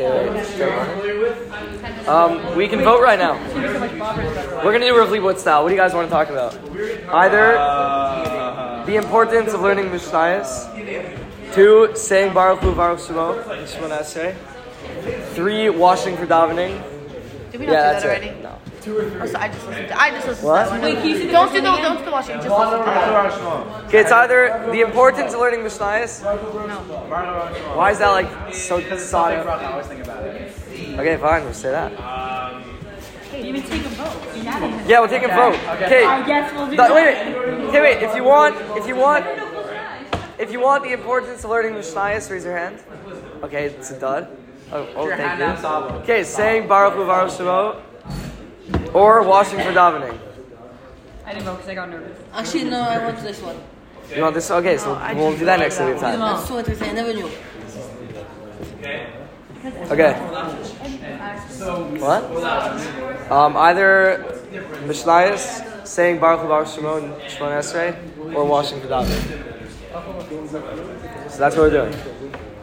Okay, Um, we can vote right now. We're gonna do Rav Leibowitz style. What do you guys want to talk about? Either the importance of learning Mishnayos. Two, saying Baruch Hu Baruch Shemo, Shemona Esrei. Three, washing for davening. Did we not Yeah, do that already? it. No. Oh, so I just listened to I just listened What? to that one. Wait, can you don't do the don't do the washing, just listen to that. Okay, it's either the importance of learning Mishnayos. No. Why is that like so solid? Okay, fine, we'll say that. Even take a vote. Yeah. Yeah, we'll take a vote. Okay. I guess we'll do Th- that. Wait, wait. Okay, wait. If you want, if you want, if you want the importance of learning Mishnayos, raise your hand. Okay, it's a dud. Oh, oh thank you. Okay, saying Baruch Hu Baruch Shemo, or washing for davening. I didn't vote because I got nervous. Actually, no, I want this one. You want this? Okay, so we'll do that next time we have time. That's so interesting. I never knew. Okay. What? Um, either Mishnayos, saying Baruch Hu Baruch Shemo and Shemon Esrei, or washing for davening. So that's what we're doing.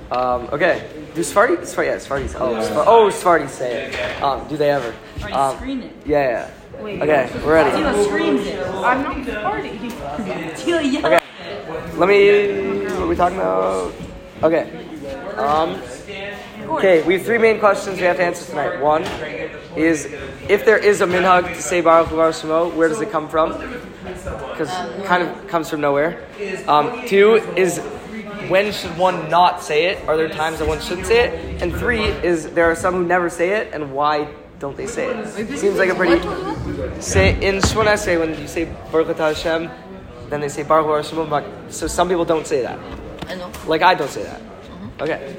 Um, okay. Do Sephardi? Sephardi, yeah, Sephardi's. Oh, Sephardi, oh, Sephardi say it. Um, do they ever? Already Um, screened it. yeah, yeah. Wait. Okay, we're ready. Tila screams it. I'm not the party. Tila yells. Okay. Let me. What are we talking about? Okay. Um, okay, we have three main questions we have to answer tonight. One is if there is a minhag to say Baruch Hu Baruch Shemo, where does it come from? Because kind of comes from nowhere. Um, two is when should one not say it? Are there times that one shouldn't say it? And three is there are some who never say it, and why don't they say it? Seems like a pretty say in Shemon Esrei when you say Baruch Hashem, then they say Baruch Hashem. So some people don't say that. I know. Like I don't say that. Mm-hmm. Okay.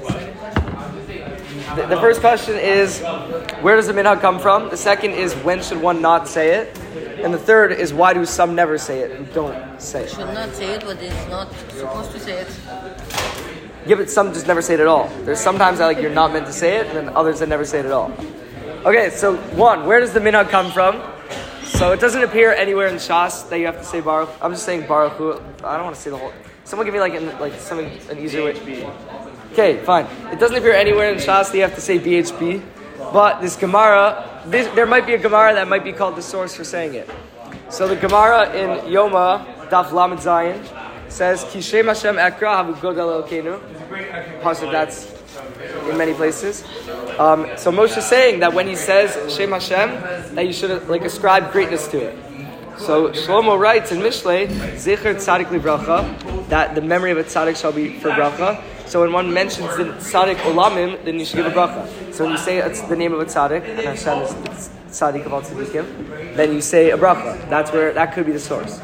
The, the first question is where does the minhag come from? The second is when should one not say it? And the third is why do some never say it and don't say it? Should not say it, but it's not supposed to say it. Yeah, but some just never say it at all. There's sometimes that like you're not meant to say it, and then others that never say it at all. Okay, so one, where does the minhag come from? So it doesn't appear anywhere in Shas that you have to say Baruch. I'm just saying Baruch Hu. I don't want to say the whole. Someone give me like an, like something an easier way. Okay, fine. It doesn't appear anywhere in Shas that you have to say BHB, but this Gemara, this, there might be a Gemara that might be called the source for saying it. So the Gemara in Yoma Daf Lamed Zayin says Kishem Hashem Ekra Havu. Pasuk that's in many places. Um, so Moshe is saying that when he says Shem Hashem, that you should like ascribe greatness to it. So Shlomo writes in Mishlei, Zecher Tzadik Livracha, that the memory of a tzaddik shall be for bracha. So when one mentions the tzaddik olamim, then you should give a bracha. So when you say it's the name of a tzaddik, and Hashem is tzaddik of all tzaddikim, then you say a bracha. That's where that could be the source.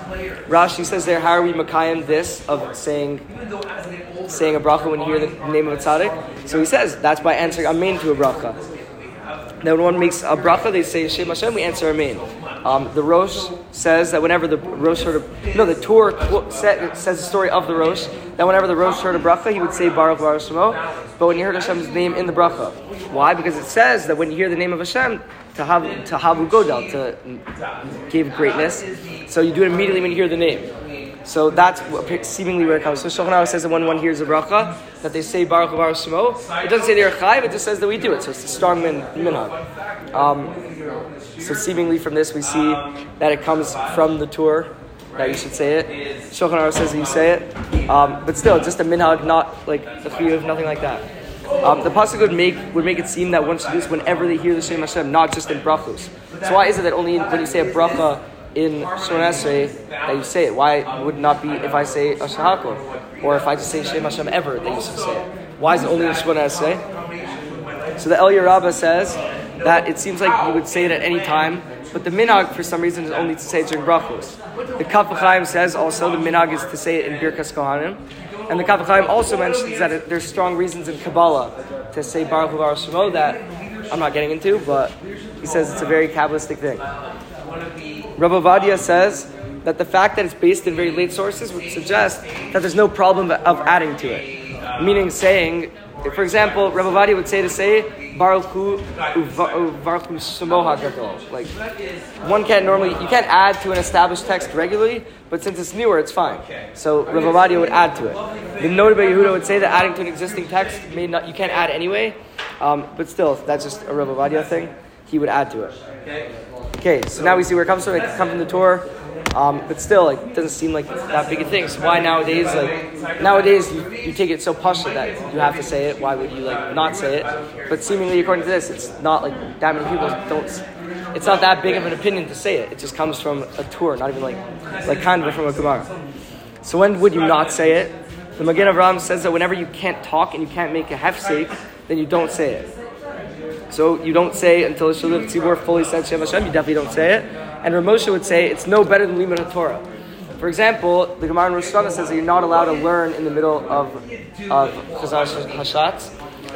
Rashi says there, how are we makayim this of saying saying a bracha when you hear the name of a tzaddik? So he says that's by answering amen to a bracha. Then when one makes a bracha, they say Shem Hashem, we answer Amen. Um, the Rosh says that whenever the Rosh heard a, no, the Torah sa- says the story of the Rosh, that whenever the Rosh heard a bracha, he would say Baruch Baruch Shemo, but when he heard Hashem's name in the bracha. Why? Because it says that when you hear the name of Hashem, to have to havu godel, to give greatness, so you do it immediately when you hear the name. So that's seemingly where it comes. So Shulchan says that when one hears a bracha, that they say Baruch Baruch Shemo. It doesn't say they're chayiv, it just says that we do it. So it's a strong min, minhag. Um, so seemingly from this we see that it comes from the Tur that you should say it. Shulchan Aruch says that you say it, um, but still just a minhag, not like a chiyuv, nothing like that. Um, the pasuk would make would make it seem that one should do this whenever they hear the Shem Hashem, not just in brachos. So why is it that only when you say a bracha in Shemon Esrei that you say it? Why would it not be if I say a shahakol or if I just say Shem Hashem ever that you should say it? Why is it only in Shemon Esrei? So the Eliyah Rabbah says that it seems like you would say it at any time, but the minhag for some reason is only to say it during brachos. The Kaf says also the minhag is to say it in Birkas Kohanim, and the Kaf also mentions that it, there's strong reasons in Kabbalah to say Baruch Hu Shemo that I'm not getting into, but he says it's a very kabbalistic thing. Rav Ovadia says that the fact that it's based in very late sources would suggest that there's no problem of adding to it. Meaning saying, for example, Rav Ovadia would say to say, Baruch Hu Shemo Like, one can't normally, you can't add to an established text regularly, but since it's newer, it's fine. So Rav Ovadia would add to it. The Noda B'Yehuda would say that adding to an existing text may not, you can't add anyway, Um, but still, that's just a Rav Ovadia thing, he would add to it. Okay, so now we see where it comes from. It comes from the Torah. Um, but still, like, it doesn't seem like that big a thing. So why nowadays, like, nowadays you, you take it so pushed that you have to say it. Why would you like not say it? But seemingly, according to this, it's not like that many people don't. It's not that big of an opinion to say it. It just comes from a Tur, not even like like kind of from a Gemara. So when would you not say it? The Magen Avraham says that whenever you can't talk and you can't make a hefsek, then you don't say it. So you don't say until the Shaliach Tzibor fully said Shem Hashem, you definitely don't say it. And Ramosha would say it's no better than Limud HaTorah. For example, the Gemara in Rosh Hashanah says that you're not allowed to learn in the middle of, of Chazar Hashatz.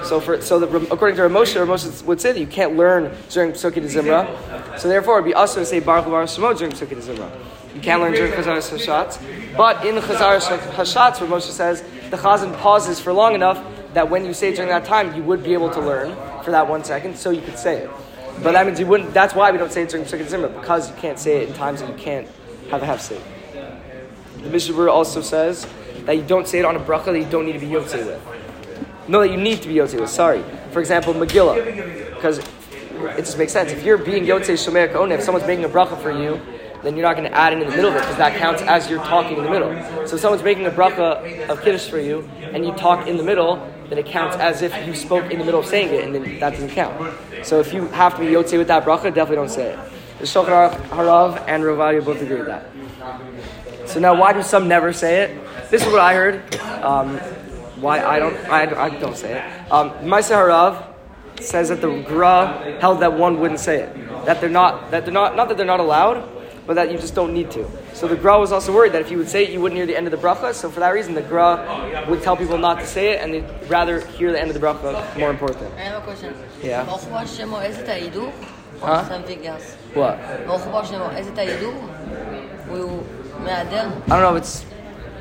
So, for, so the, according to Ramosha, Ramosha would say that you can't learn during Pesukei D'Zimra. So therefore, it would be also to say Baruch Baruch Shemo during Pesukei D'Zimra. You can't learn during Chazar Hashatz. But in Chazar Hashatz, Moshe says the Chazan pauses for long enough that when you say during that time, you would be able to learn for that one second, so you could say it. But that means you wouldn't. That's why we don't say it during Pesukei D'Zimra because you can't say it in times that you can't have a half hefsek. The Mishnah also says that you don't say it on a bracha that you don't need to be yotze with. No, that you need to be yotze with. Sorry. For example, Megillah, because it just makes sense. If you're being yotze shomea k'oneh, if someone's making a bracha for you, then you're not going to add it in the middle of it because that counts as you're talking in the middle. So if someone's making a bracha of kiddush for you and you talk in the middle, then it counts as if you spoke in the middle of saying it, and then that doesn't count. So if you have to be yotze with that bracha, definitely don't say it. The Shulchan Harav and Rav Ovadia both agree with that. So now, why do some never say it? This is what I heard. Um, why I don't, I, I don't say it. Um, Ma'aseh Rav says that the Gra held that one wouldn't say it. That they're not, that they're not, not that they're not allowed, but that you just don't need to. So the Gra was also worried that if you would say it, you wouldn't hear the end of the bracha. So for that reason, the Gra would tell people not to say it, and they'd rather hear the end of the bracha. More important. I have a question. Yeah. Huh? Something else. What? Is it don't know. It's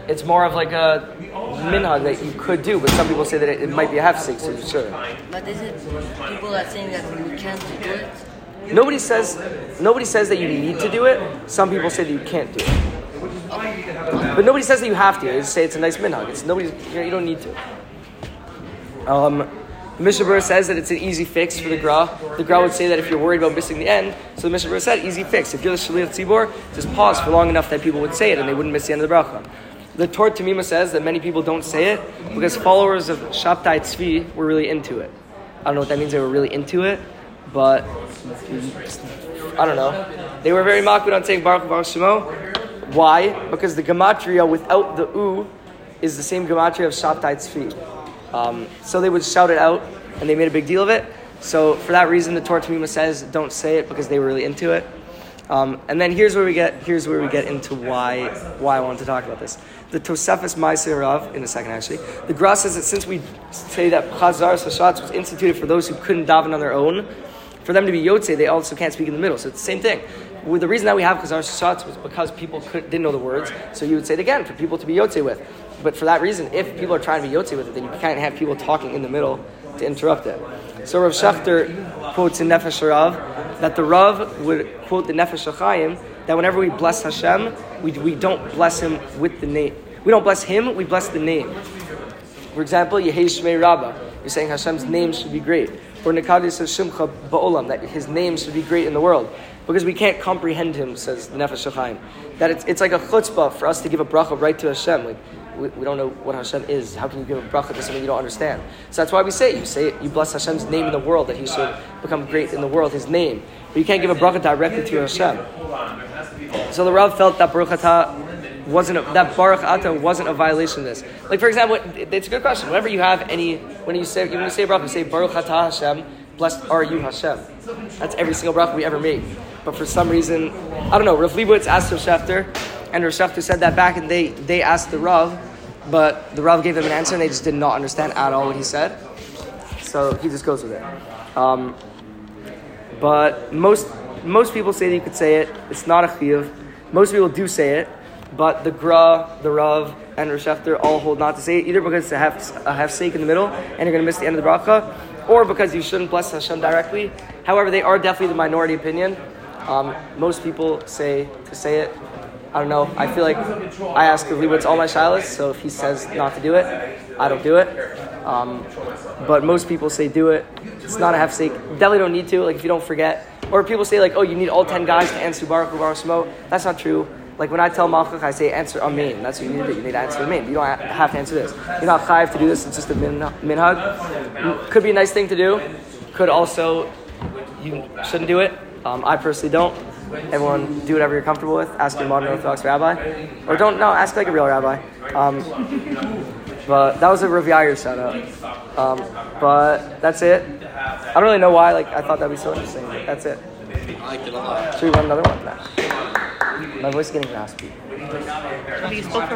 it's more of like a minhag that you could do, but some people say that it, it might be a hefsek, so sure. But is it people that saying that we can't do it? Nobody says nobody says that you need to do it. Some people say that you can't do it. But nobody says that you have to. They just say it's a nice minhag. It's nobody's. You, don't need to. Um, the Mishnah Berurah says that it's an easy fix for the Gra. The Gra would say that if you're worried about missing the end, so the Mishnah Berurah said easy fix. If you're the Shaliach Tzibor, just pause for long enough that people would say it and they wouldn't miss the end of the bracha. The Torah Tamima says that many people don't say it because followers of Shabtai Tzvi were really into it. I don't know what that means. They were really into it, but I don't know. They were very makpid on saying Baruch Baruch Shemo. Why? Because the gematria without the u is the same gematria of Shabtai Tzvi. Um, so they would shout it out, and they made a big deal of it. So for that reason, the Torah Tamima says don't say it because they were really into it. Um, and then here's where we get here's where we get into why why I wanted to talk about this. The Tosefes Ma'aseh Rav in a second actually. The Gra says that since we say that Chazaras Hashatz was instituted for those who couldn't daven on their own, for them to be Yotze, they also can't speak in the middle. So it's the same thing. Well, the reason that we have Chazaras Hashatz was because people could, didn't know the words, so you would say it again for people to be Yotze with. But for that reason, if people are trying to be Yotze with it, then you can't have people talking in the middle to interrupt it. So Rav Shachter quotes in Nefesh Rav that the Rav would quote the Nefesh Chaim that whenever we bless Hashem, we, we don't bless him with the name. We don't bless him, we bless the name. For example, Yehei Shmei Rabbah. You're saying Hashem's name should be great. Or Nekadesh es Shimcha Ba'olam, that his name should be great in the world. Because we can't comprehend him, says Nefesh Chaim. That it's, it's like a chutzpah for us to give a bracha right to Hashem. Like, we, we don't know what Hashem is. How can you give a bracha to something you don't understand? So that's why we say it. You say it, you bless Hashem's name in the world, that he should become great in the world, his name. But you can't give a bracha directly to Hashem. So the Rav felt that Baruch wasn't a, that Baruch Atah wasn't a violation of this. Like for example, it- it's a good question. Whenever you have any, when you say when you say bracha, say Baruch Atah Hashem, blessed are you Hashem. That's every single bracha we ever made. But for some reason, I don't know. Rav Leibowitz asked Rav Shachter, and Rav Shachter said that back, and they they asked the Rav, but the Rav gave them an answer, and they just did not understand at all what he said. So he just goes with it. Um, but most most people say that you could say it. It's not a chiyuv. Most people do say it, but the gra, the rav, and Hashanah all hold not to say it either because it's a half a hefsek in the middle, and you're going to miss the end of the bracha, or because you shouldn't bless Hashem directly. However, they are definitely the minority opinion. Um, most people say to say it. I don't know. I feel like I ask Leibowitz all my shilas, so if he says not to do it, I don't do it. Um, but most people say do it. It's not a half hefsek. Definitely don't need to. Like if you don't forget, or people say like, oh, you need all ten guys to answer Baruch Hu Baruch. That's not true. Like when I tell Malchach, I say answer Amen. That's what you need to do. You need to answer Amen. You don't have to answer this. You're not chayiv to do this. It's just a min- minhag. Could be a nice thing to do. Could also you shouldn't do it. Um, I personally don't. Everyone do whatever you're comfortable with. Ask your modern Orthodox rabbi, or don't no ask like a real rabbi. Um, but that was a Rav Yair shout out. Um, but that's it. I don't really know why. Like I thought that'd be so interesting. That's it. Should we run another one? No. My voice is getting raspy. For.